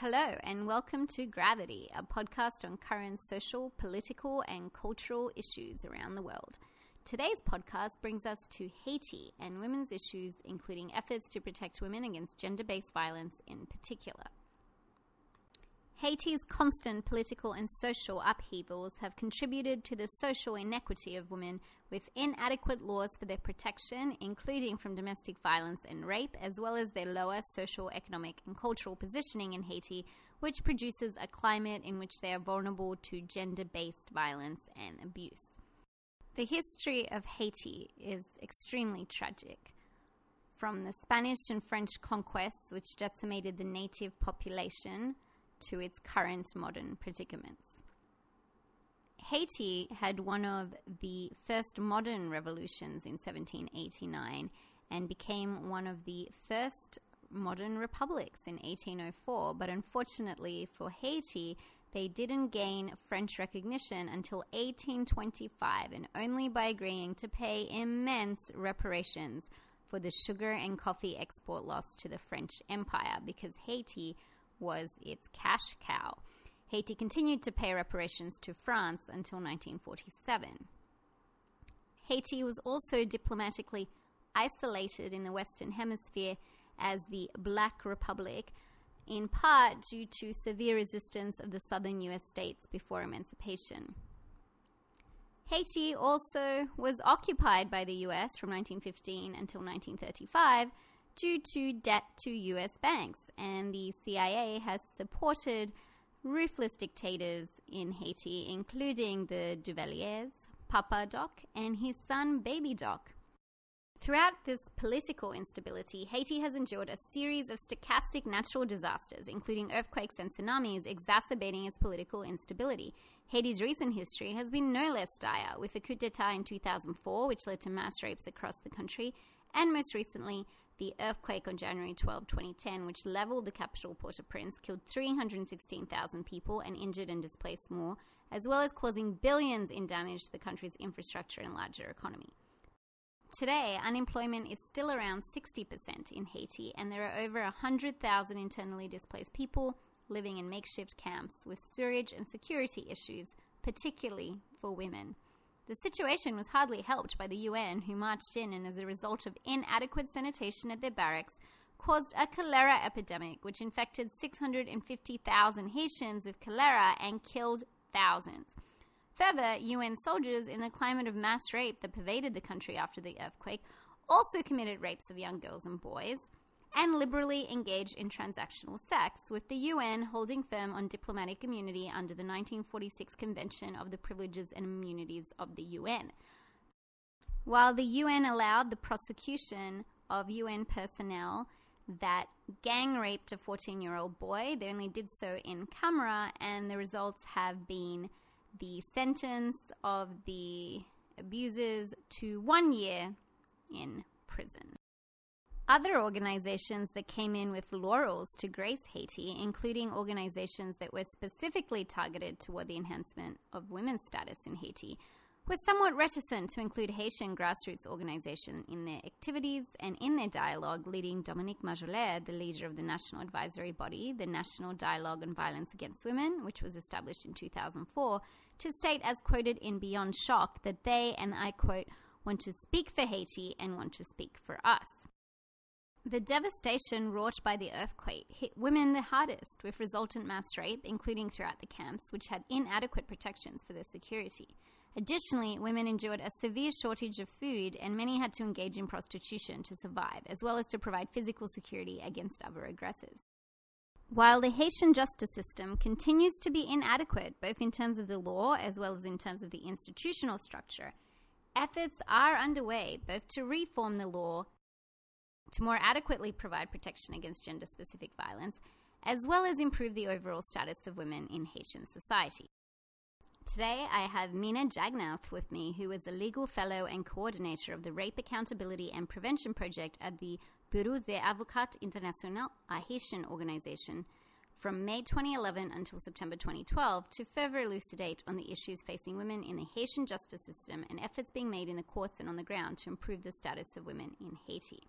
Hello, and welcome to Gravity, a podcast on current social, political, and cultural issues around the world. Today's podcast brings us to Haiti and women's issues, including efforts to protect women against gender based violence in particular. Haiti's constant political and social upheavals have contributed to the social inequity of women with inadequate laws for their protection, including from domestic violence and rape, as well as their lower social, economic, and cultural positioning in Haiti, which produces a climate in which they are vulnerable to gender based violence and abuse. The history of Haiti is extremely tragic. From the Spanish and French conquests, which decimated the native population, to its current modern predicaments. Haiti had one of the first modern revolutions in 1789 and became one of the first modern republics in 1804. But unfortunately for Haiti, they didn't gain French recognition until 1825 and only by agreeing to pay immense reparations for the sugar and coffee export loss to the French Empire because Haiti was its cash cow. Haiti continued to pay reparations to France until 1947. Haiti was also diplomatically isolated in the Western Hemisphere as the Black Republic, in part due to severe resistance of the southern US states before emancipation. Haiti also was occupied by the US from 1915 until 1935 due to debt to US banks, and the CIA has supported ruthless dictators in Haiti, including the Duvaliers, Papa Doc, and his son Baby Doc. Throughout this political instability, Haiti has endured a series of stochastic natural disasters, including earthquakes and tsunamis, exacerbating its political instability. Haiti's recent history has been no less dire, with the coup d'etat in 2004, which led to mass rapes across the country, and most recently, the earthquake on January 12, 2010, which leveled the capital Port au Prince, killed 316,000 people and injured and displaced more, as well as causing billions in damage to the country's infrastructure and larger economy. Today, unemployment is still around 60% in Haiti, and there are over 100,000 internally displaced people living in makeshift camps with sewage and security issues, particularly for women. The situation was hardly helped by the UN, who marched in and, as a result of inadequate sanitation at their barracks, caused a cholera epidemic, which infected 650,000 Haitians with cholera and killed thousands. Further, UN soldiers, in the climate of mass rape that pervaded the country after the earthquake, also committed rapes of young girls and boys and liberally engage in transactional sex, with the UN holding firm on diplomatic immunity under the 1946 Convention of the Privileges and Immunities of the UN. While the UN allowed the prosecution of UN personnel that gang raped a 14 year old boy, they only did so in camera, and the results have been the sentence of the abusers to one year in prison. Other organizations that came in with laurels to grace Haiti, including organizations that were specifically targeted toward the enhancement of women's status in Haiti, were somewhat reticent to include Haitian grassroots organizations in their activities and in their dialogue, leading Dominique Majolet, the leader of the national advisory body, the National Dialogue on Violence Against Women, which was established in 2004, to state, as quoted in Beyond Shock, that they, and I quote, want to speak for Haiti and want to speak for us. The devastation wrought by the earthquake hit women the hardest, with resultant mass rape, including throughout the camps, which had inadequate protections for their security. Additionally, women endured a severe shortage of food, and many had to engage in prostitution to survive, as well as to provide physical security against other aggressors. While the Haitian justice system continues to be inadequate, both in terms of the law as well as in terms of the institutional structure, efforts are underway both to reform the law to more adequately provide protection against gender specific violence, as well as improve the overall status of women in Haitian society. Today, I have Meena Jagannath with me, who is a legal fellow and coordinator of the Rape Accountability and Prevention Project at the Bureau des Avocats Internationaux, a Haitian organization, from May 2011 until September 2012 to further elucidate on the issues facing women in the Haitian justice system and efforts being made in the courts and on the ground to improve the status of women in Haiti.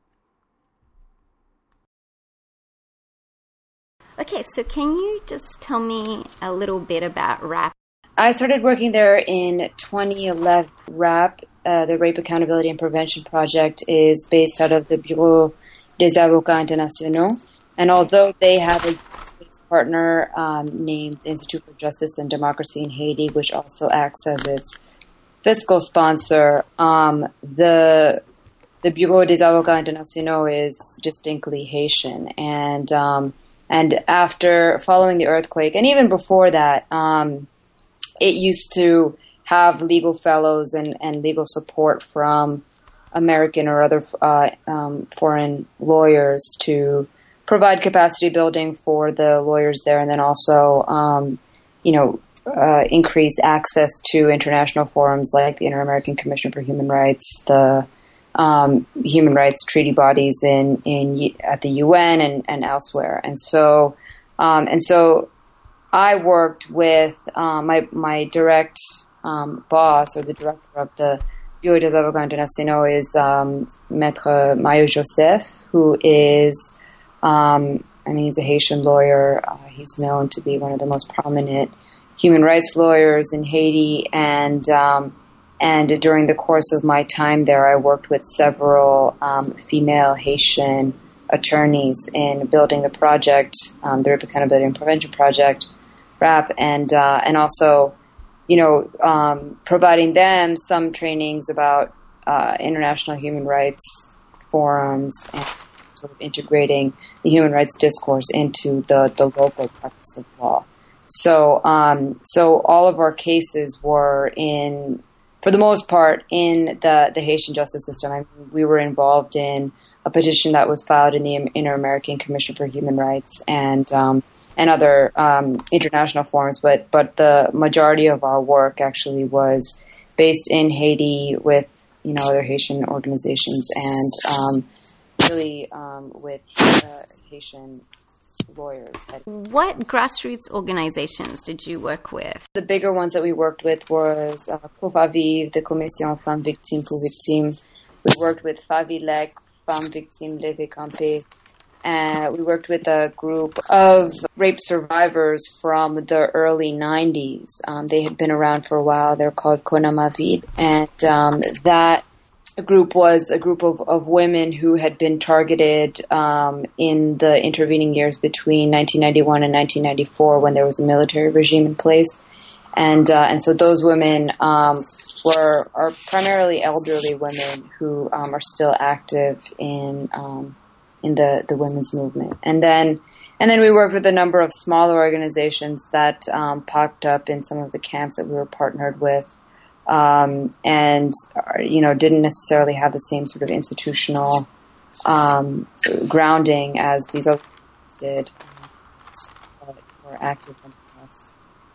Okay, so can you just tell me a little bit about RAP? I started working there in 2011. RAP, uh, the Rape Accountability and Prevention Project, is based out of the Bureau des Avocats Internationaux. And although they have a partner um, named Institute for Justice and Democracy in Haiti, which also acts as its fiscal sponsor, um, the the Bureau des Avocats Internationaux is distinctly Haitian, and um, and after following the earthquake, and even before that, um, it used to have legal fellows and, and legal support from American or other uh, um, foreign lawyers to provide capacity building for the lawyers there, and then also, um, you know, uh, increase access to international forums like the Inter American Commission for Human Rights, the um, human rights treaty bodies in, in at the UN and, and elsewhere. And so, um, and so, I worked with um, my my direct um, boss or the director of the Bureau des Avocats Internationaux is um, Maître Mario Joseph, who is, um, I mean, he's a Haitian lawyer. Uh, he's known to be one of the most prominent human rights lawyers in Haiti, and um, and during the course of my time there, I worked with several um, female Haitian attorneys in building the project, um, the Accountability and Prevention Project, RAP, and uh, and also, you know, um, providing them some trainings about uh, international human rights forums and sort of integrating the human rights discourse into the, the local practice of law. So, um, so all of our cases were in for the most part, in the, the Haitian justice system. I mean, we were involved in a petition that was filed in the Inter American Commission for Human Rights and um, and other um, international forums, but but the majority of our work actually was based in Haiti with you know other Haitian organizations and um, really um, with Haitian lawyers. What grassroots organizations did you work with? The bigger ones that we worked with was uh, COFAVIV, the Commission Femmes Victimes pour Victimes. We worked with FAVILEC, Femmes Victimes Levées Campées. And we worked with a group of rape survivors from the early 90s. Um, they had been around for a while. They're called CONAMAVID. And um, that group was a group of, of women who had been targeted um, in the intervening years between 1991 and 1994 when there was a military regime in place. And, uh, and so those women um, were are primarily elderly women who um, are still active in um, in the, the women's movement. And then and then we worked with a number of smaller organizations that um, popped up in some of the camps that we were partnered with um, and uh, you know didn't necessarily have the same sort of institutional um, grounding as these others did, but were active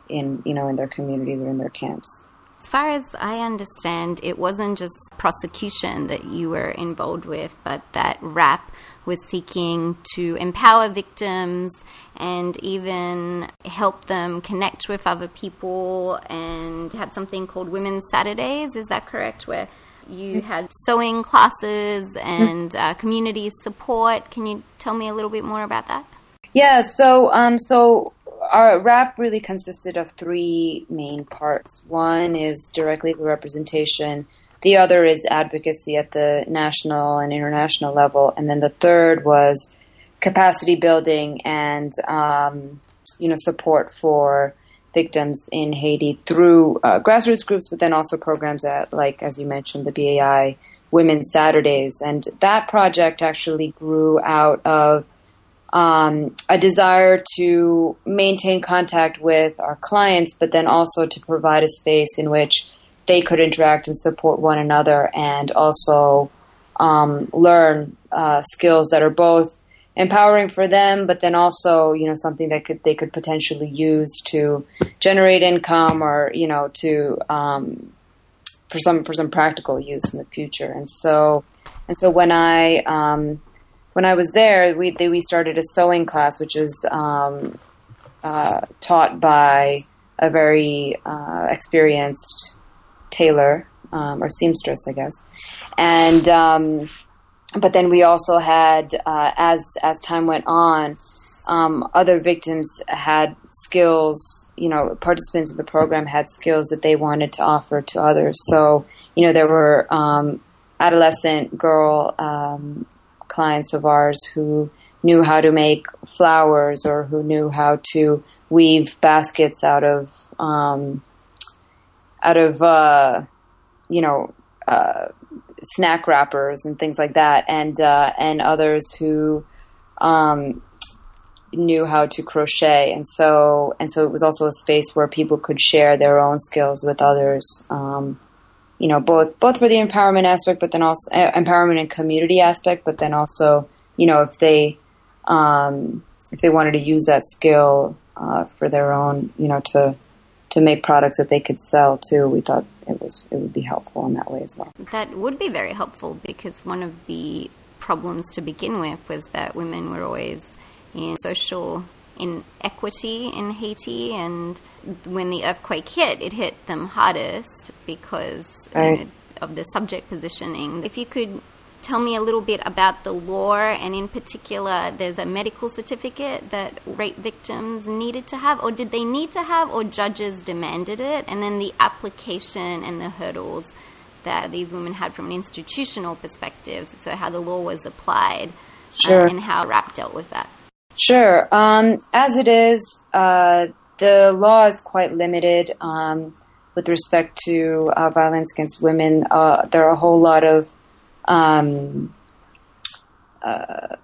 in you know in their communities or in their camps. As far as I understand, it wasn't just prosecution that you were involved with, but that RAP was seeking to empower victims and even help them connect with other people and had something called Women's Saturdays. Is that correct? Where you mm. had sewing classes and uh, community support. Can you tell me a little bit more about that? Yeah, so um, so our rap really consisted of three main parts. One is direct legal representation. The other is advocacy at the national and international level, and then the third was capacity building and um, you know support for victims in Haiti through uh, grassroots groups, but then also programs at like as you mentioned the BAI Women's Saturdays, and that project actually grew out of um, a desire to maintain contact with our clients, but then also to provide a space in which they could interact and support one another, and also um, learn uh, skills that are both empowering for them, but then also you know something that could they could potentially use to generate income or you know to um, for some for some practical use in the future. And so and so when I um, when I was there, we they, we started a sewing class, which is um, uh, taught by a very uh, experienced tailor um, or seamstress, I guess, and um, but then we also had, uh, as as time went on, um, other victims had skills, you know, participants in the program had skills that they wanted to offer to others. So, you know, there were um, adolescent girl um, clients of ours who knew how to make flowers or who knew how to weave baskets out of um, out of uh, you know uh, snack wrappers and things like that, and uh, and others who um, knew how to crochet, and so and so it was also a space where people could share their own skills with others. Um, you know, both both for the empowerment aspect, but then also uh, empowerment and community aspect, but then also, you know, if they um, if they wanted to use that skill uh, for their own, you know, to to make products that they could sell too, we thought it was it would be helpful in that way as well. That would be very helpful because one of the problems to begin with was that women were always in social inequity in Haiti, and when the earthquake hit, it hit them hardest because right. you know, of the subject positioning. If you could tell me a little bit about the law, and in particular, there's a medical certificate that rape victims needed to have, or did they need to have, or judges demanded it, and then the application and the hurdles that these women had from an institutional perspective, so how the law was applied, uh, sure. uh, and how RAP dealt with that. Sure. Um, as it is, uh, the law is quite limited um, with respect to uh, violence against women. Uh, there are a whole lot of um, uh,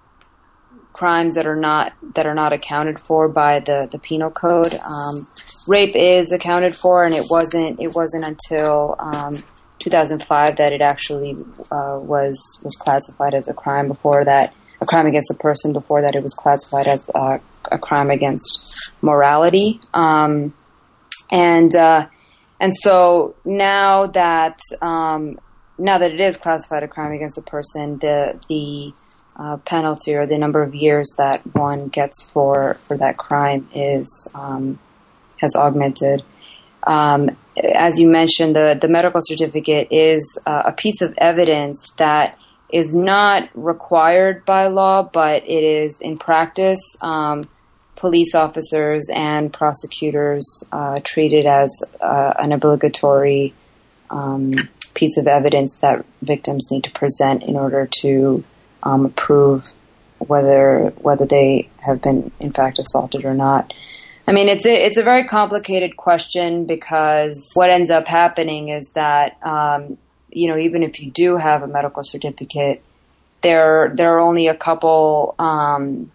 crimes that are not that are not accounted for by the the penal code. Um, rape is accounted for, and it wasn't it wasn't until um, 2005 that it actually uh, was was classified as a crime. Before that, a crime against a person. Before that, it was classified as a, a crime against morality. Um, and uh, and so now that um, now that it is classified a crime against a person, the the uh, penalty or the number of years that one gets for for that crime is um, has augmented. Um, as you mentioned, the the medical certificate is uh, a piece of evidence that is not required by law, but it is in practice. Um, police officers and prosecutors uh, treat it as uh, an obligatory um, piece of evidence that victims need to present in order to um, prove whether whether they have been in fact assaulted or not. I mean, it's a, it's a very complicated question because what ends up happening is that um, you know even if you do have a medical certificate, there there are only a couple um,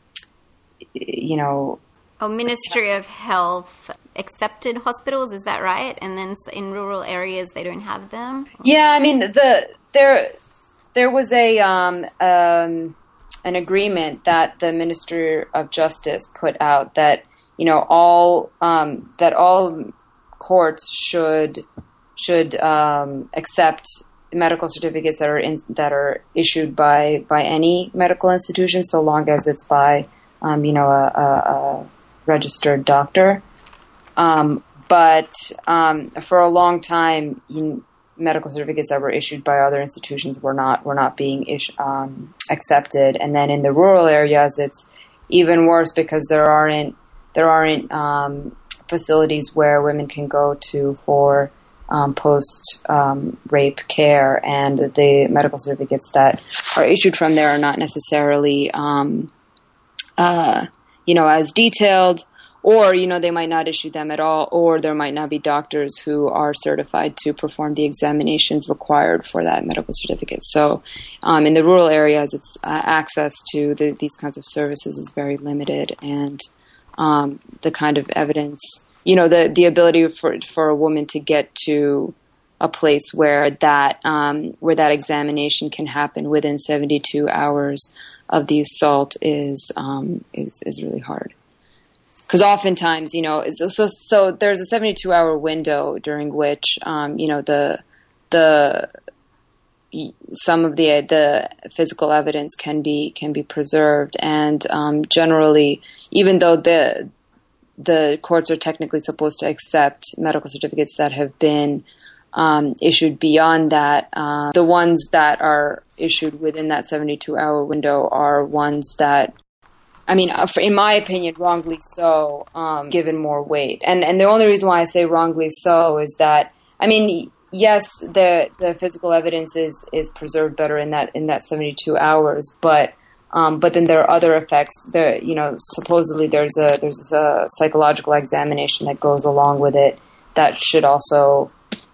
you know. Oh, Ministry of Health accepted hospitals. Is that right? And then in rural areas, they don't have them. Yeah, I mean the there there was a um, um, an agreement that the Minister of Justice put out that you know all um, that all courts should should um, accept medical certificates that are in, that are issued by by any medical institution, so long as it's by um, you know a, a, a registered doctor. Um, but um, for a long time, medical certificates that were issued by other institutions were not were not being ish, um, accepted. And then in the rural areas, it's even worse because there aren't there aren't um, facilities where women can go to for um, post um, rape care, and the medical certificates that are issued from there are not necessarily um, uh, you know as detailed or you know they might not issue them at all or there might not be doctors who are certified to perform the examinations required for that medical certificate. So um, in the rural areas it's uh, access to the, these kinds of services is very limited and um, the kind of evidence you know the the ability for for a woman to get to a place where that um, where that examination can happen within 72 hours of the assault is um, is is really hard because oftentimes, you know, so so there's a 72 hour window during which, um, you know, the the some of the the physical evidence can be can be preserved, and um, generally, even though the the courts are technically supposed to accept medical certificates that have been um, issued beyond that, uh, the ones that are issued within that 72 hour window are ones that I mean, uh, in my opinion, wrongly so, um, given more weight. And and the only reason why I say wrongly so is that I mean, yes, the the physical evidence is is preserved better in that in that seventy two hours, but um, but then there are other effects. There, you know, supposedly there's a there's a psychological examination that goes along with it that should also,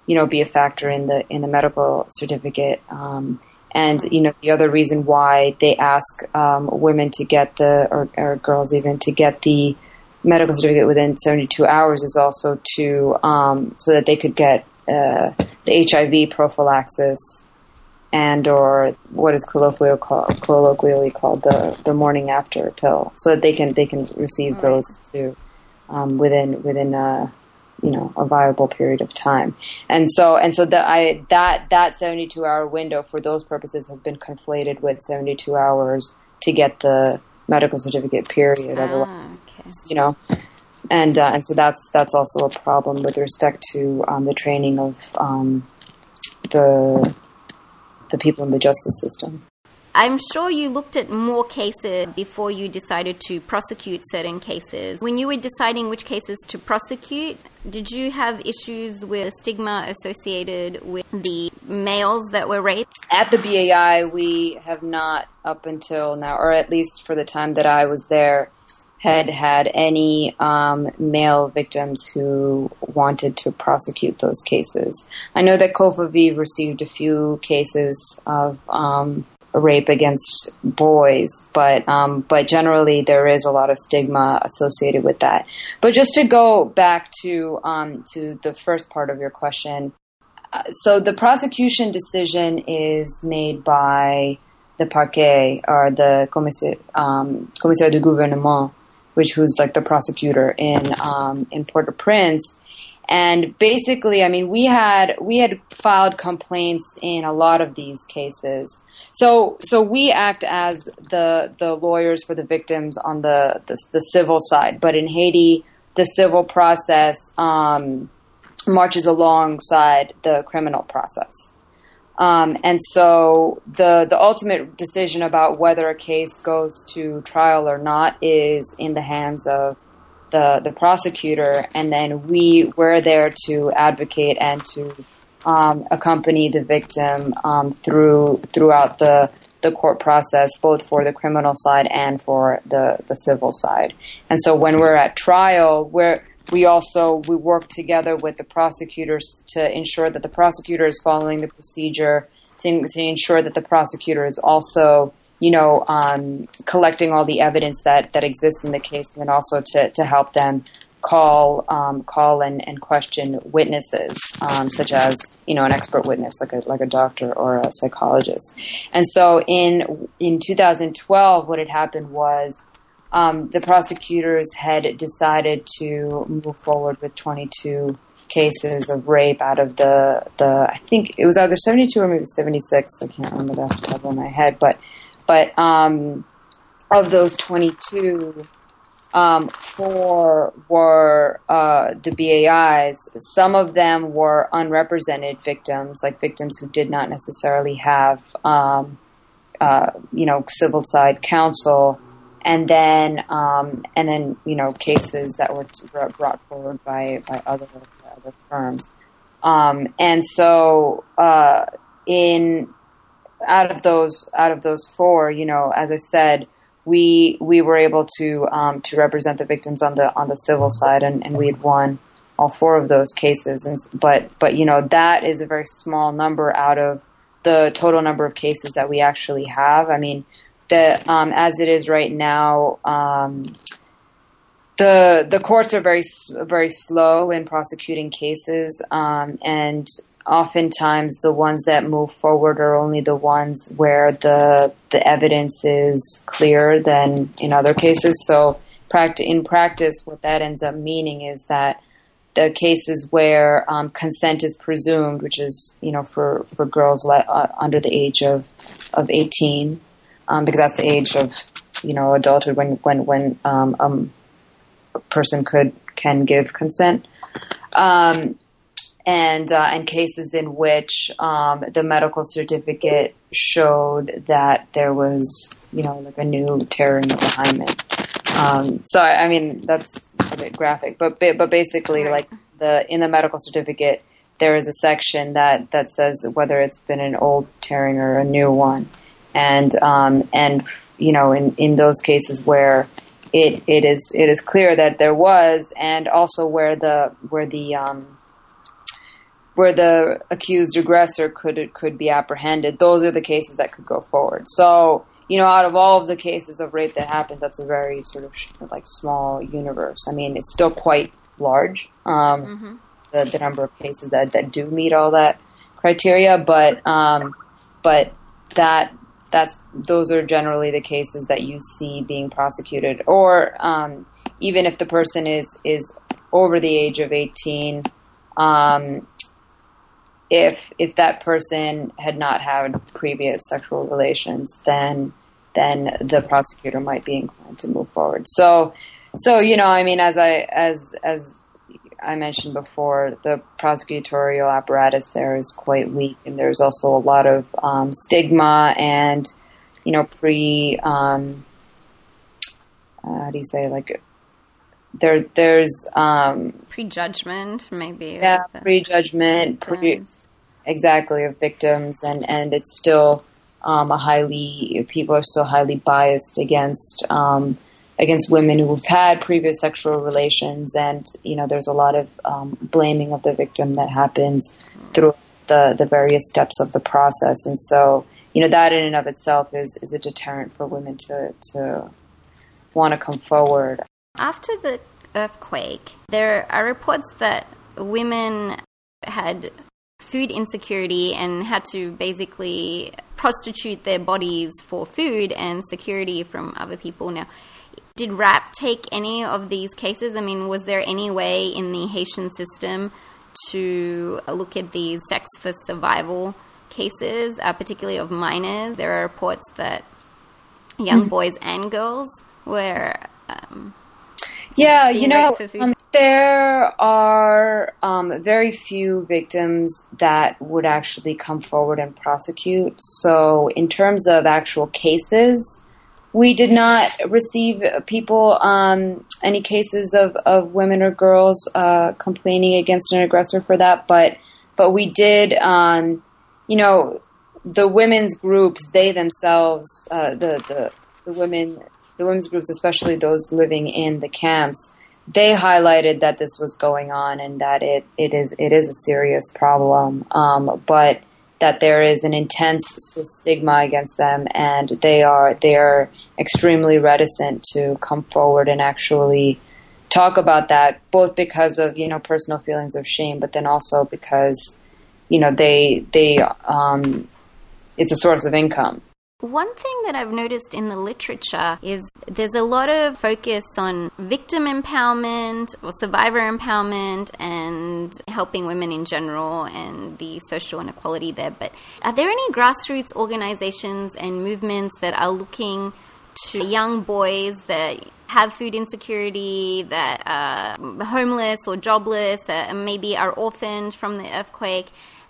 you know, be a factor in the in the medical certificate. Um, and you know, the other reason why they ask um, women to get the or, or, girls even to get the medical certificate within 72 hours is also to um, so that they could get uh, the HIV prophylaxis and or what is colloquially called, colloquially called the, the morning after pill, so that they can they can receive right. those too um, within within a you know a viable period of time. And so and so that I that that seventy two hour window for those purposes has been conflated with seventy two hours to get the medical certificate period. Ah, okay. you know. And uh, and so that's that's also a problem with respect to um, the training of um, the the people in the justice system. I'm sure you looked at more cases before you decided to prosecute certain cases. When you were deciding which cases to prosecute, did you have issues with stigma associated with the males that were raped? At the BAI, we have not, up until now, or at least for the time that I was there, had had any um, male victims who wanted to prosecute those cases. I know that COFAVIV received a few cases of um, rape against boys, but um, but generally there is a lot of stigma associated with that. But just to go back to um, to the first part of your question, uh, so the prosecution decision is made by the parquet or the commissaire, um, commissaire de gouvernement which was like the prosecutor in um, in Port-au-Prince. And basically, I mean, we had we had filed complaints in a lot of these cases. So so we act as the the lawyers for the victims on the the, the civil side, but in Haiti, the civil process um, marches alongside the criminal process. Um, and so the the ultimate decision about whether a case goes to trial or not is in the hands of the the prosecutor, and then we we're there to advocate and to um, accompany the victim um, through throughout the the court process, both for the criminal side and for the the civil side. And so when we're at trial, we're we also we work together with the prosecutors to ensure that the prosecutor is following the procedure to, to ensure that the prosecutor is also you know um, collecting all the evidence that that exists in the case and then also to, to help them call um, call and, and question witnesses um, such as you know an expert witness like a like a doctor or a psychologist and so in in 2012 what had happened was um, the prosecutors had decided to move forward with 22 cases of rape out of the the I think it was either 72 or maybe 76. I can't remember that off the top of my head, but but um, of those 22, um, four were uh, the BAIs. Some of them were unrepresented victims, like victims who did not necessarily have, um, uh, you know, civil side counsel and then um, and then you know cases that were brought forward by by other other firms, um, and so uh, in out of those out of those four, you know, as I said, we we were able to um, to represent the victims on the on the civil side, and, and we had won all four of those cases. And but but you know that is a very small number out of the total number of cases that we actually have. I mean that um, as it is right now, um, the the courts are very very slow in prosecuting cases, um, and oftentimes the ones that move forward are only the ones where the the evidence is clearer than in other cases. So, in practice, what that ends up meaning is that the cases where um, consent is presumed, which is you know for for girls le- uh, under the age of of eighteen um, because that's the age of you know adulthood when when when um, um, a person could can give consent. And uh, and cases in which um, the medical certificate showed that there was you know like a new tear in the alignment. Um, so I, I mean that's a bit graphic, but but basically like the in the medical certificate there is a section that that says whether it's been an old tearing or a new one, and um, and you know in in those cases where it it is it is clear that there was, and also where the where the um, where the accused aggressor could could be apprehended. Those are the cases that could go forward. So you know, out of all of the cases of rape that happened, that's a very sort of like small universe. I mean, it's still quite large. Um, mm-hmm. the, the number of cases that, that do meet all that criteria, but um, but that that's those are generally the cases that you see being prosecuted, or um, even if the person is is over the age of eighteen. Um, if if that person had not had previous sexual relations, then then the prosecutor might be inclined to move forward. So, so you know, I mean, as I as as I mentioned before, the prosecutorial apparatus there is quite weak, and there's also a lot of um, stigma and you know pre um, uh, how do you say like there there's um, prejudgment maybe yeah prejudgment pre, exactly of victims and and it's still um, a highly people are still highly biased against um, against women who've had previous sexual relations, and you know there's a lot of um, blaming of the victim that happens through the the various steps of the process, and so you know that in and of itself is is a deterrent for women to to want to come forward. After the earthquake, there are reports that women had food insecurity and had to basically prostitute their bodies for food and security from other people. Now, did RAP take any of these cases? I mean, was there any way in the Haitian system to look at these sex for survival cases, uh, particularly of minors? There are reports that young mm-hmm. boys and girls were. Um, yeah, you know, um, there are um, very few victims that would actually come forward and prosecute. So, in terms of actual cases, we did not receive people um, any cases of, of women or girls uh, complaining against an aggressor for that, but but we did, um, you know, the women's groups they themselves uh, the, the the women the women's groups, especially those living in the camps they highlighted that this was going on and that it, it is it is a serious problem, um, but that there is an intense stigma against them, and they are they are extremely reticent to come forward and actually talk about that, both because of you know personal feelings of shame, but then also because you know they they um, it's a source of income. One thing that I've noticed in the literature is there's a lot of focus on victim empowerment or survivor empowerment and helping women in general and the social inequality there. But are there any grassroots organizations and movements that are looking to young boys that have food insecurity, that are homeless or jobless, that maybe are orphaned from the earthquake?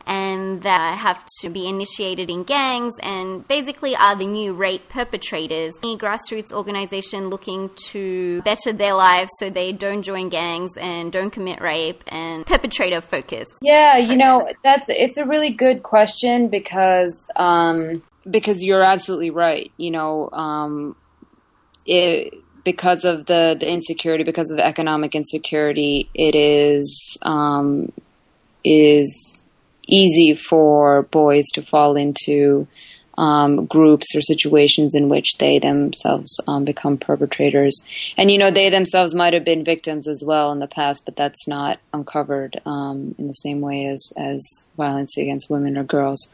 And that have to be initiated in gangs and basically are the new rape perpetrators. Any grassroots organization looking to better their lives so they don't join gangs and don't commit rape and perpetrator focus? Yeah, you know, that's it's a really good question because um, because you're absolutely right. You know, um, it because of the, the insecurity, because of the economic insecurity, it is um, is easy for boys to fall into um, groups or situations in which they themselves um, become perpetrators. And, you know, they themselves might have been victims as well in the past, but that's not uncovered um, in the same way as, as violence against women or girls.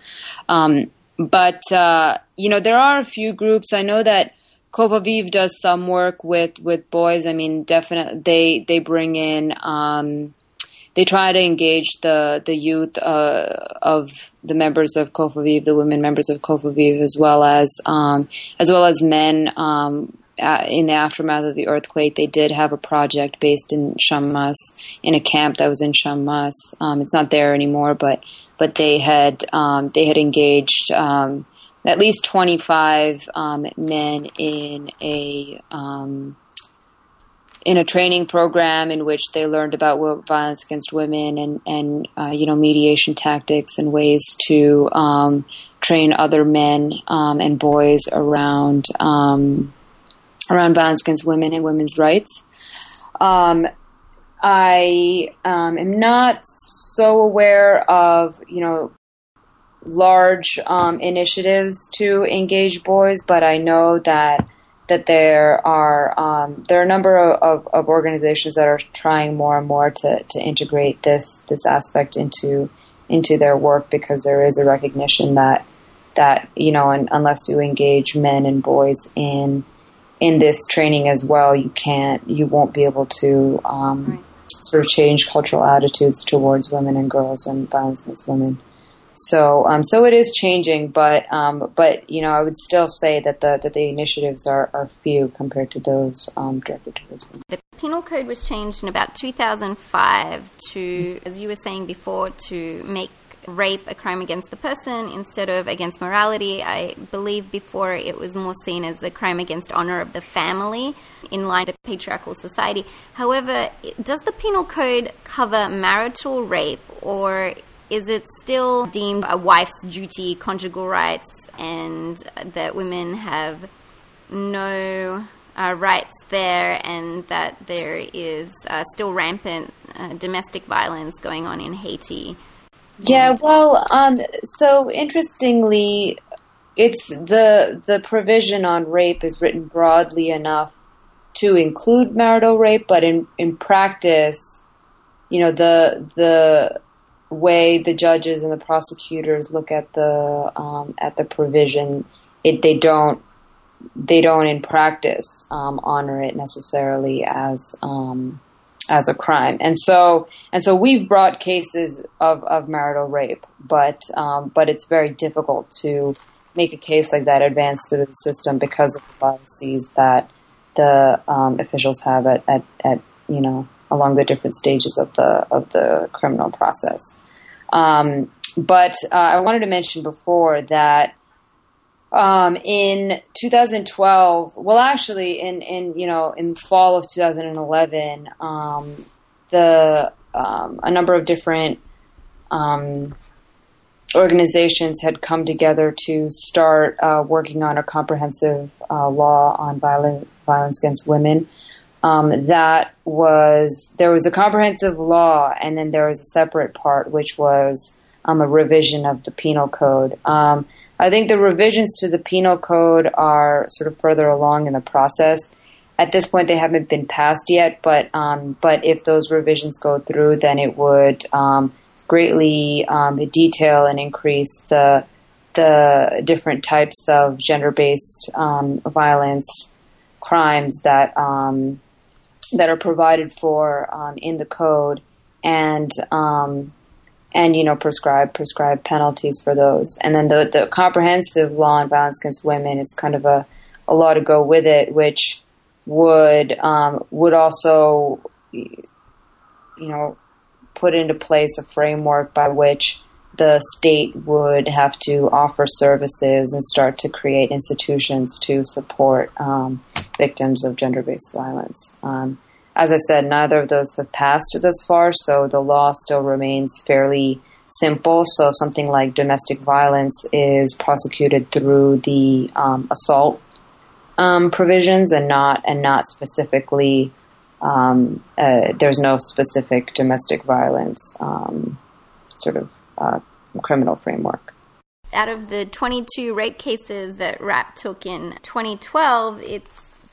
Um, but, uh, you know, there are a few groups. I know that COFAVIV does some work with, with boys. I mean, definitely they, they bring in, um, they try to engage the the youth uh, of the members of COFAVIV, the women members of COFAVIV, as well as um, as well as men. Um, in the aftermath of the earthquake, they did have a project based in Shammas, in a camp that was in Shammas. Um, it's not there anymore, but but they had um, they had engaged um, at least twenty five um, men in a in a training program in which they learned about violence against women and and uh, you know mediation tactics and ways to um, train other men um, and boys around um, around violence against women and women's rights. Um, I um, am not so aware of you know large um, initiatives to engage boys, but I know that that there are um, there are a number of, of, of, organizations that are trying more and more to, to integrate this this aspect into into their work because there is a recognition that that you know unless you engage men and boys in in this training as well, you can't you won't be able to um, right. sort of change cultural attitudes towards women and girls and violence against women. So, um, so it is changing, but um, but you know, I would still say that the that the initiatives are, are few compared to those um, directed towards women. The penal code was changed in about 2005 to, as you were saying before, to make rape a crime against the person instead of against morality. I believe before it was more seen as a crime against honor of the family in line with patriarchal society. However, does the penal code cover marital rape or is it still deemed a wife's duty, conjugal rights, and that women have no uh, rights there, and that there is uh, still rampant uh, domestic violence going on in Haiti? Yeah, well, um, so interestingly, it's the the provision on rape is written broadly enough to include marital rape, but in in practice, you know, the the way the judges and the prosecutors look at the um, at the provision, it they don't they don't in practice um, honor it necessarily as um, as a crime, and so and so we've brought cases of, of marital rape, but um, but it's very difficult to make a case like that advance through the system because of the biases that the um, officials have at, at, at you know along the different stages of the of the criminal process. Um, but uh, I wanted to mention before that um, in 2012, well, actually, in in you know in fall of 2011, um, the um, a number of different um, organizations had come together to start uh, working on a comprehensive uh, law on violence violence against women um, that was there was a comprehensive law, and then there was a separate part which was um, a revision of the penal code. Um, I think the revisions to the penal code are sort of further along in the process. At this point, they haven't been passed yet, but um, but if those revisions go through, then it would um, greatly um, detail and increase the the different types of gender based violence crimes that um, that are provided for um, in the code and um, and you know prescribe prescribe penalties for those. And then the, the comprehensive law on violence against women is kind of a, a law to go with it which would um, would also you know put into place a framework by which the state would have to offer services and start to create institutions to support um, victims of gender based violence. Um, as I said, neither of those have passed thus far, so the law still remains fairly simple. So something like domestic violence is prosecuted through the um, assault um, provisions and not and not specifically. Um, uh, there's no specific domestic violence um, sort of uh, criminal framework. Out of the 22 rape cases that RAP took in 2012, it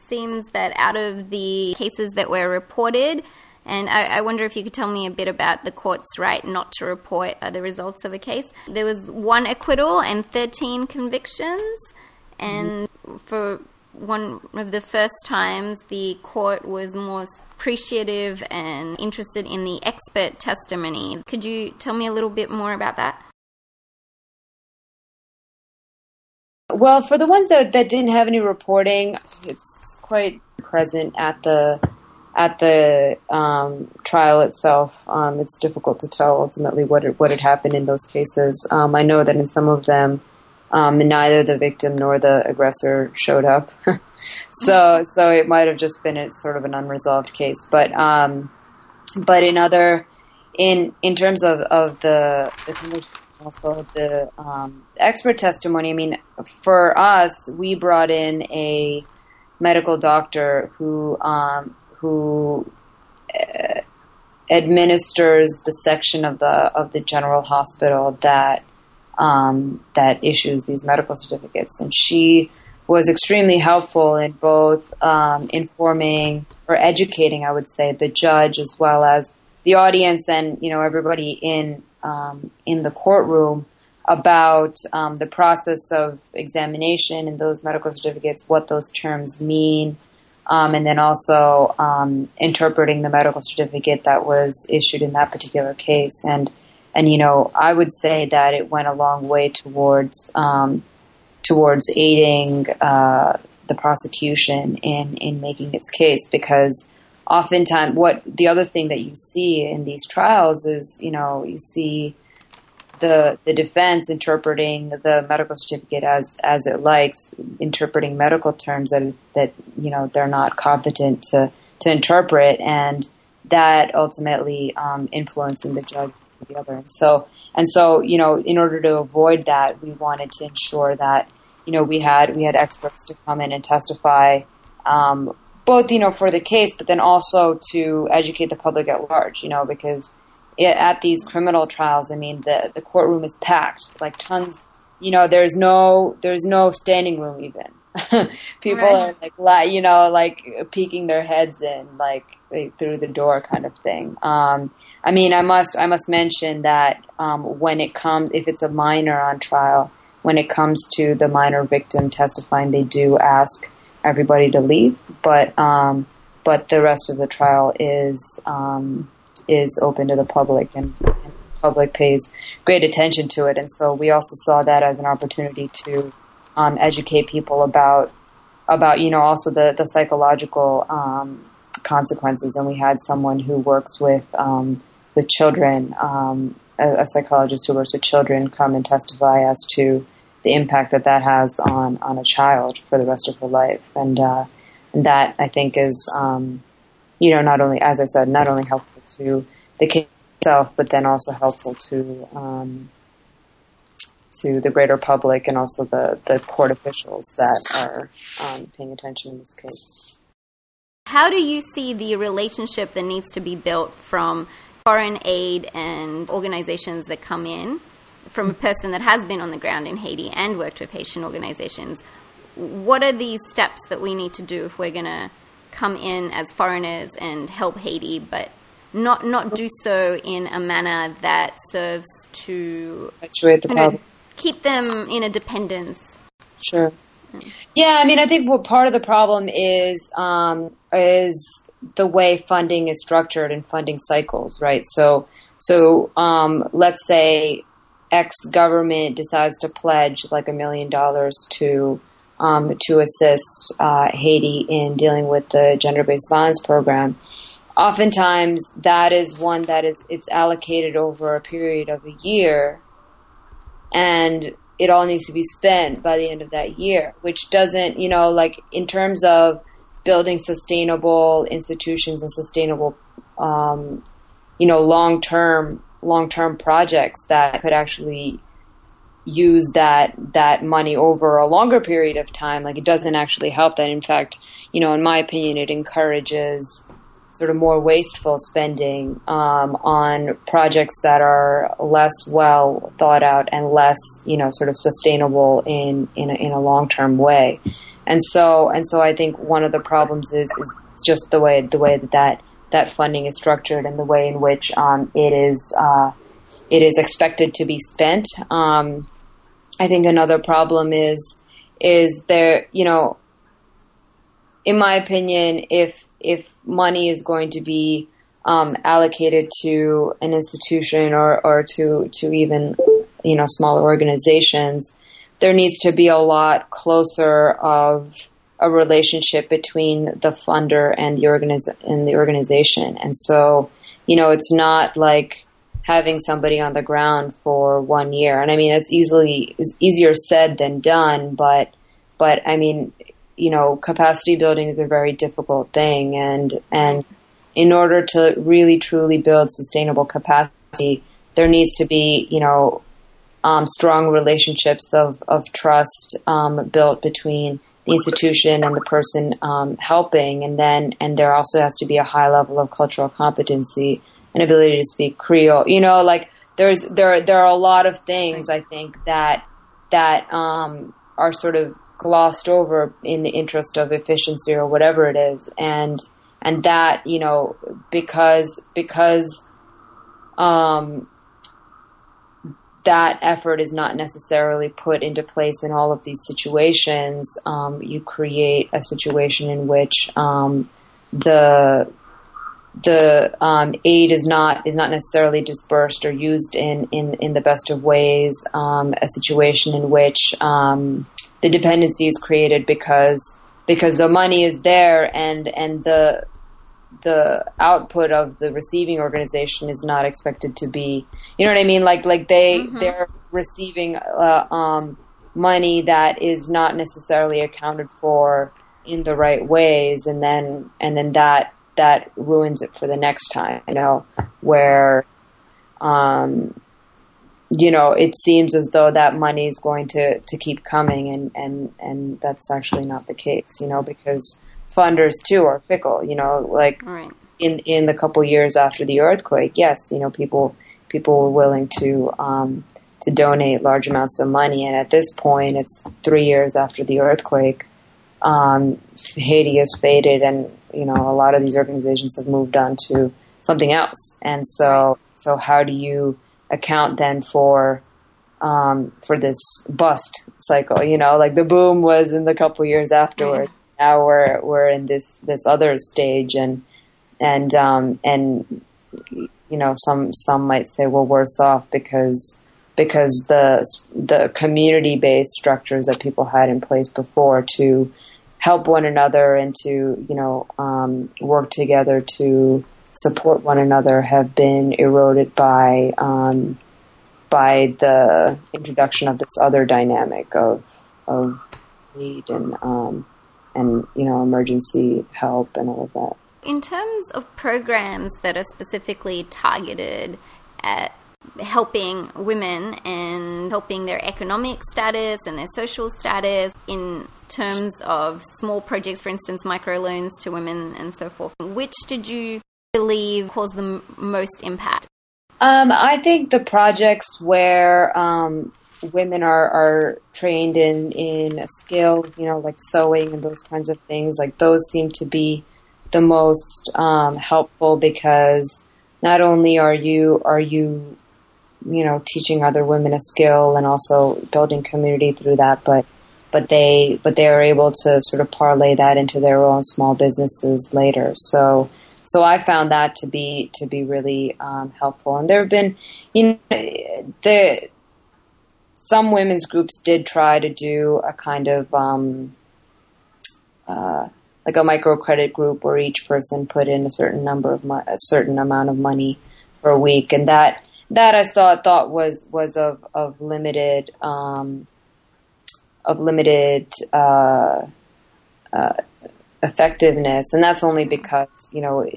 seems that out of the cases that were reported, and I, I, wonder if you could tell me a bit about the court's right not to report uh, the results of a case. There was one acquittal and 13 convictions, and mm-hmm. for one of the first times, the court was more appreciative and interested in the expert testimony. Could you tell me a little bit more about that? Well, for the ones that, that didn't have any reporting, it's quite present at the at the um, trial itself. Um, it's difficult to tell ultimately what it, what had happened in those cases. Um, I know that in some of them, um, neither the victim nor the aggressor showed up. so so it might have just been a sort of an unresolved case. But um, but in other in in terms of, of the the also the um, expert testimony, I mean, for us, we brought in a medical doctor who um, who uh, administers the section of the of the general hospital that um, that issues these medical certificates, and she was extremely helpful in both um, informing or educating, I would say, the judge as well as the audience and you know everybody in um, in the courtroom about um, the process of examination and those medical certificates, what those terms mean, um, and then also um, interpreting the medical certificate that was issued in that particular case. And and you know, I would say that it went a long way towards um, towards aiding uh, the prosecution in in making its case because oftentimes what the other thing that you see in these trials is you know you see the the defense interpreting the medical certificate as as it likes, interpreting medical terms that that you know they're not competent to to interpret, and that ultimately um, influencing the judge the other. And so and so you know in order to avoid that, we wanted to ensure that you know we had we had experts to come in and testify. Um, both, you know, for the case, but then also to educate the public at large, you know, because at these criminal trials, I mean, the the courtroom is packed, like tons. You know, there's no there's no standing room even. People right. are like, you know, like peeking their heads in, like through the door, kind of thing. Um, I mean, I must I must mention that um, when it comes, if it's a minor on trial, when it comes to the minor victim testifying, they do ask everybody to leave, but um, but the rest of the trial is um, is open to the public and, and the public pays great attention to it. And so we also saw that as an opportunity to um, educate people about about you know also the the psychological um, consequences. And we had someone who works with um, with children, um, a, a, psychologist who works with children, come and testify as to the impact that that has on on a child for the rest of her life. And uh, and that I think is um, you know not only as I said not only helpful to the case itself, but then also helpful to um, to the greater public and also the, the court officials that are um, paying attention in this case. How do you see the relationship that needs to be built from foreign aid and organizations that come in from a person that has been on the ground in Haiti and worked with Haitian organizations? What are these steps that we need to do if we're going to come in as foreigners and help Haiti, but not not do so in a manner that serves to the problem. keep them in a dependence. Sure. Yeah, I mean, I think what part of the problem is um, is the way funding is structured and funding cycles, right? So, so um, let's say X government decides to pledge like a million dollars to um, to assist uh, Haiti in dealing with the gender based violence program. Oftentimes that is one that is it's allocated over a period of a year and it all needs to be spent by the end of that year which doesn't you know like in terms of building sustainable institutions and sustainable um, you know long term long term projects that could actually use that that money over a longer period of time like it doesn't actually help that in fact you know in my opinion it encourages sort of more wasteful spending um, on projects that are less well thought out and less, you know, sort of sustainable in in a, in a long term way. And so and so, I think one of the problems is is just the way the way that that, that funding is structured and the way in which um, it is uh, it is expected to be spent. Um, I think another problem is is there, you know, in my opinion, if if money is going to be um, allocated to an institution or, or to to even you know smaller organizations, there needs to be a lot closer of a relationship between the funder and the organiz- and the organization. And so, you know, it's not like having somebody on the ground for one year. And I mean, it's easily easier said than done, but but I mean, you know, capacity building is a very difficult thing, and and in order to really truly build sustainable capacity, there needs to be you know um, strong relationships of of trust um, built between the institution and the person um, helping, and then and there also has to be a high level of cultural competency and ability to speak Creole. You know, like there's there there are a lot of things I think that that um, are sort of glossed over in the interest of efficiency or whatever it is, and and that you know because because um, that effort is not necessarily put into place in all of these situations, um, you create a situation in which um, the the um, aid is not is not necessarily dispersed or used in in, in the best of ways. Um, a situation in which um, the dependency is created because because the money is there and and the the output of the receiving organization is not expected to be you know what I mean like like they mm-hmm. they're receiving uh, um, money that is not necessarily accounted for in the right ways and then and then that that ruins it for the next time you know where um, you know, it seems as though that money is going to, to keep coming, and, and, and that's actually not the case, you know, because funders too are fickle, you know, like right. in, in the couple years after the earthquake, yes, you know, people, people were willing to, um, to donate large amounts of money. And at this point, it's three years after the earthquake. Um, Haiti has faded, and you know a lot of these organizations have moved on to something else. And so, so how do you account then for um, for this bust cycle. You know, like the boom was in the couple years afterwards. Now we're we're in this this other stage, and and um, and you know, some some might say we're worse off because because the the community based structures that people had in place before to help one another and to you know um, work together to support one another have been eroded by um, by the introduction of this other dynamic of of need and um, and you know emergency help and all of that. In terms of programs that are specifically targeted at helping women and helping their economic status and their social status in terms of small projects, for instance, microloans to women and so forth. Which did you believe caused the most impact? Um, I think the projects where um, women are, are trained in, in a skill, you know, like sewing and those kinds of things, like those seem to be the most um, helpful because not only are you are you you know teaching other women a skill and also building community through that, but but they but they are able to sort of parlay that into their own small businesses later. So so I found that to be to be really um, helpful. And there have been, you know, the some women's groups did try to do a kind of um, uh, like a microcredit group where each person put in a certain number of mo- a certain amount of money for a week, and that that I saw thought was was of of limited um, of limited. Uh, uh, effectiveness, and that's only because you know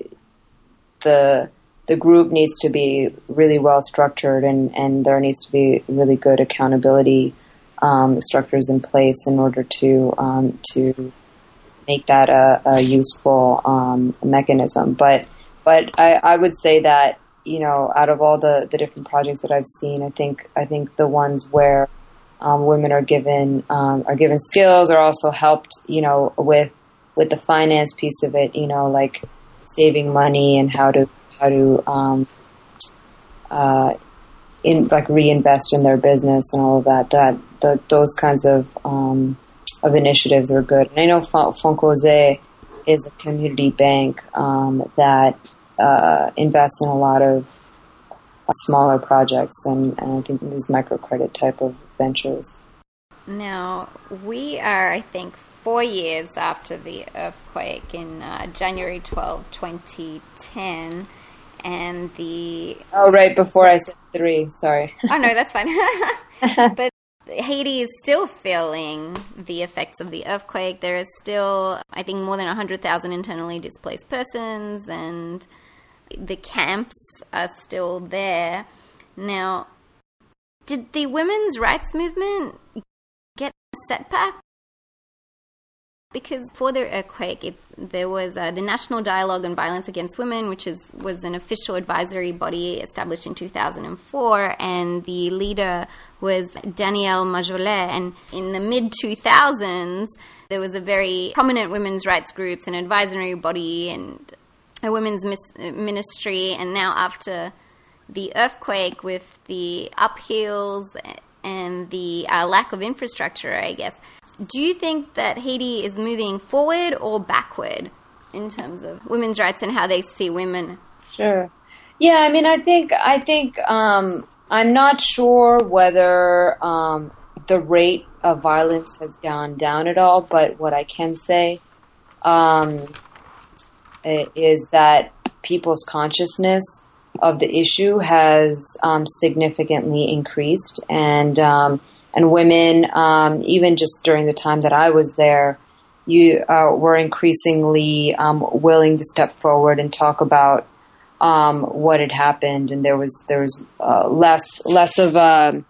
the the group needs to be really well structured, and and there needs to be really good accountability um, structures in place in order to um, to make that a, a useful um, mechanism. But but I, I would say that you know out of all the, the different projects that I've seen, I think I think the ones where um, women are given um, are given skills are also helped you know with with the finance piece of it, you know, like saving money and how to how to um, uh, in like reinvest in their business and all of that. That the, those kinds of um, of initiatives are good. And I know Fonkoze is a community bank um, that uh, invests in a lot of smaller projects and, and I think these microcredit type of ventures. Now we are, I think, four years after the earthquake in uh, January 12, 2010. And the. Oh, right before I said three. Sorry. oh, no, that's fine. but Haiti is still feeling the effects of the earthquake. There is still, I think, more than 100,000 internally displaced persons, and the camps are still there. Now, did the women's rights movement get a setback? Because for the earthquake, it, there was uh, the National Dialogue on Violence Against Women, which is, was an official advisory body established in 2004, and the leader was Danielle Magloire. And in the mid 2000s, there was a very prominent women's rights groups, an advisory body, and a women's mis- ministry. And now, after the earthquake, with the uphills and the uh, lack of infrastructure, I guess, do you think that Haiti is moving forward or backward in terms of women's rights and how they see women? Sure. Yeah, I mean, I think I think um, I'm not sure whether um, the rate of violence has gone down at all, but what I can say um, is that people's consciousness of the issue has um, significantly increased, and um, and women, um, even just during the time that I was there, you uh, were increasingly um, willing to step forward and talk about um, what had happened, and there was there was uh, less less of a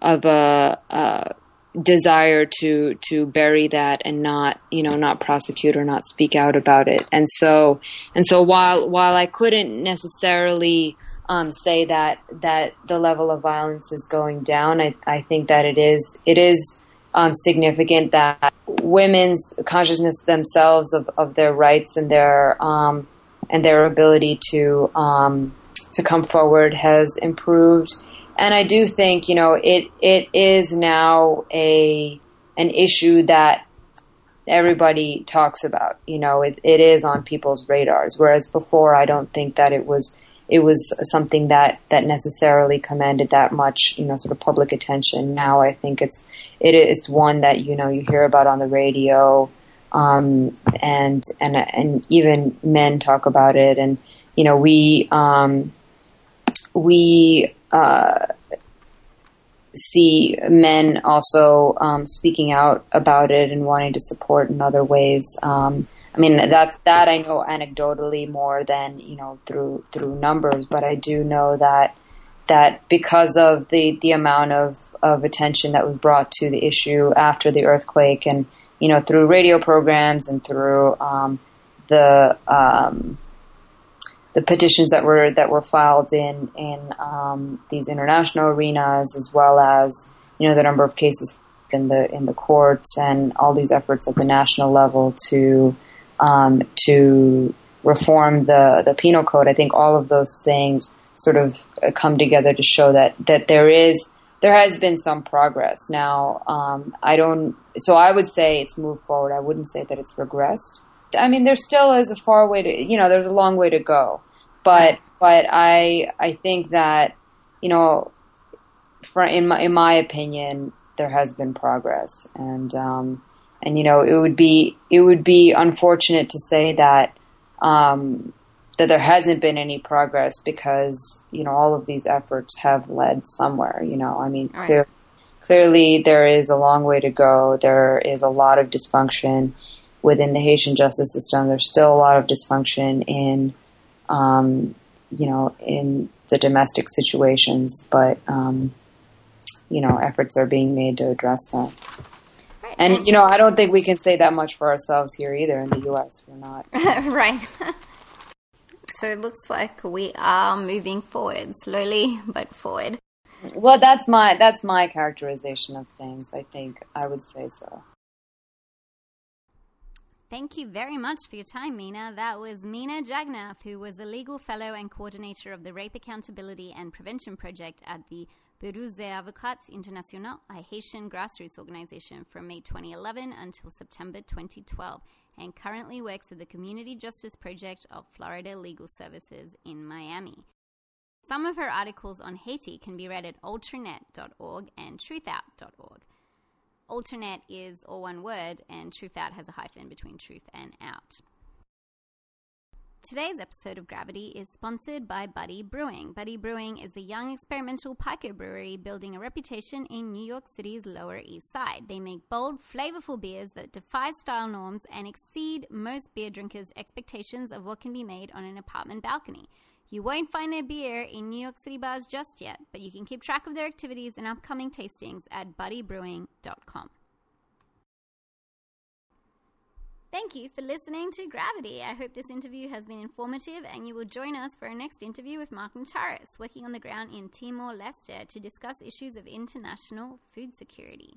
of a uh, desire to to bury that and not you know not prosecute or not speak out about it. And so and so while while I couldn't necessarily um, say that that the level of violence is going down, I, I think that it is it is. Um, significant that women's consciousness themselves of, of their rights and their um, and their ability to um, to come forward has improved. And I do think you know it it is now a an issue that everybody talks about. You know, it, it is on people's radars. Whereas before, I don't think that it was it was something that that necessarily commanded that much you know sort of public attention. Now I think it's it is one that you know you hear about on the radio um, and and and even men talk about it, and you know we um, we uh, see men also um, speaking out about it and wanting to support in other ways. Um, I mean that that I know anecdotally more than you know through through numbers, but I do know that that because of the the amount of of attention that was brought to the issue after the earthquake and you know, through radio programs and through um, the um, the petitions that were that were filed in in um, these international arenas, as well as you know the number of cases in the in the courts and all these efforts at the national level to um, to reform the the penal code. I think all of those things sort of come together to show that that there is there has been some progress. Now, um, I don't, so I would say it's moved forward. I wouldn't say that it's regressed. I mean, there still is a far way to, you know, there's a long way to go. But, but I, I think that, you know, for, in my, in my opinion, there has been progress. And, um, and, you know, it would be, it would be unfortunate to say that, um, that there hasn't been any progress because you know all of these efforts have led somewhere. You know, I mean, right. clear, clearly there is a long way to go. There is a lot of dysfunction within the Haitian justice system. There's still a lot of dysfunction in, um, you know, in the domestic situations, but um, you know, efforts are being made to address that. And you know, I don't think we can say that much for ourselves here either in the U.S. We're not right. So it looks like we are moving forward, slowly but forward. Well, that's my that's my characterization of things. I think I would say so. Thank you very much for your time, Meena. That was Meena Jagannath, who was a legal fellow and coordinator of the Rape Accountability and Prevention Project at the Bureau des Avocats Internationaux, a Haitian grassroots organization from May 2011 until September 2012 and currently works at the Community Justice Project of Florida Legal Services in Miami. Some of her articles on Haiti can be read at alternet.org and truthout.org. Alternet is all one word, and Truthout has a hyphen between truth and out. Today's episode of Gravity is sponsored by Buddy Brewing. Buddy Brewing is a young experimental pico brewery building a reputation in New York City's Lower East Side. They make bold, flavorful beers that defy style norms and exceed most beer drinkers' expectations of what can be made on an apartment balcony. You won't find their beer in New York City bars just yet, but you can keep track of their activities and upcoming tastings at buddybrewing.com. Thank you for listening to Gravity. I hope this interview has been informative and you will join us for our next interview with Mark Nataris, working on the ground in Timor Leste to discuss issues of international food security.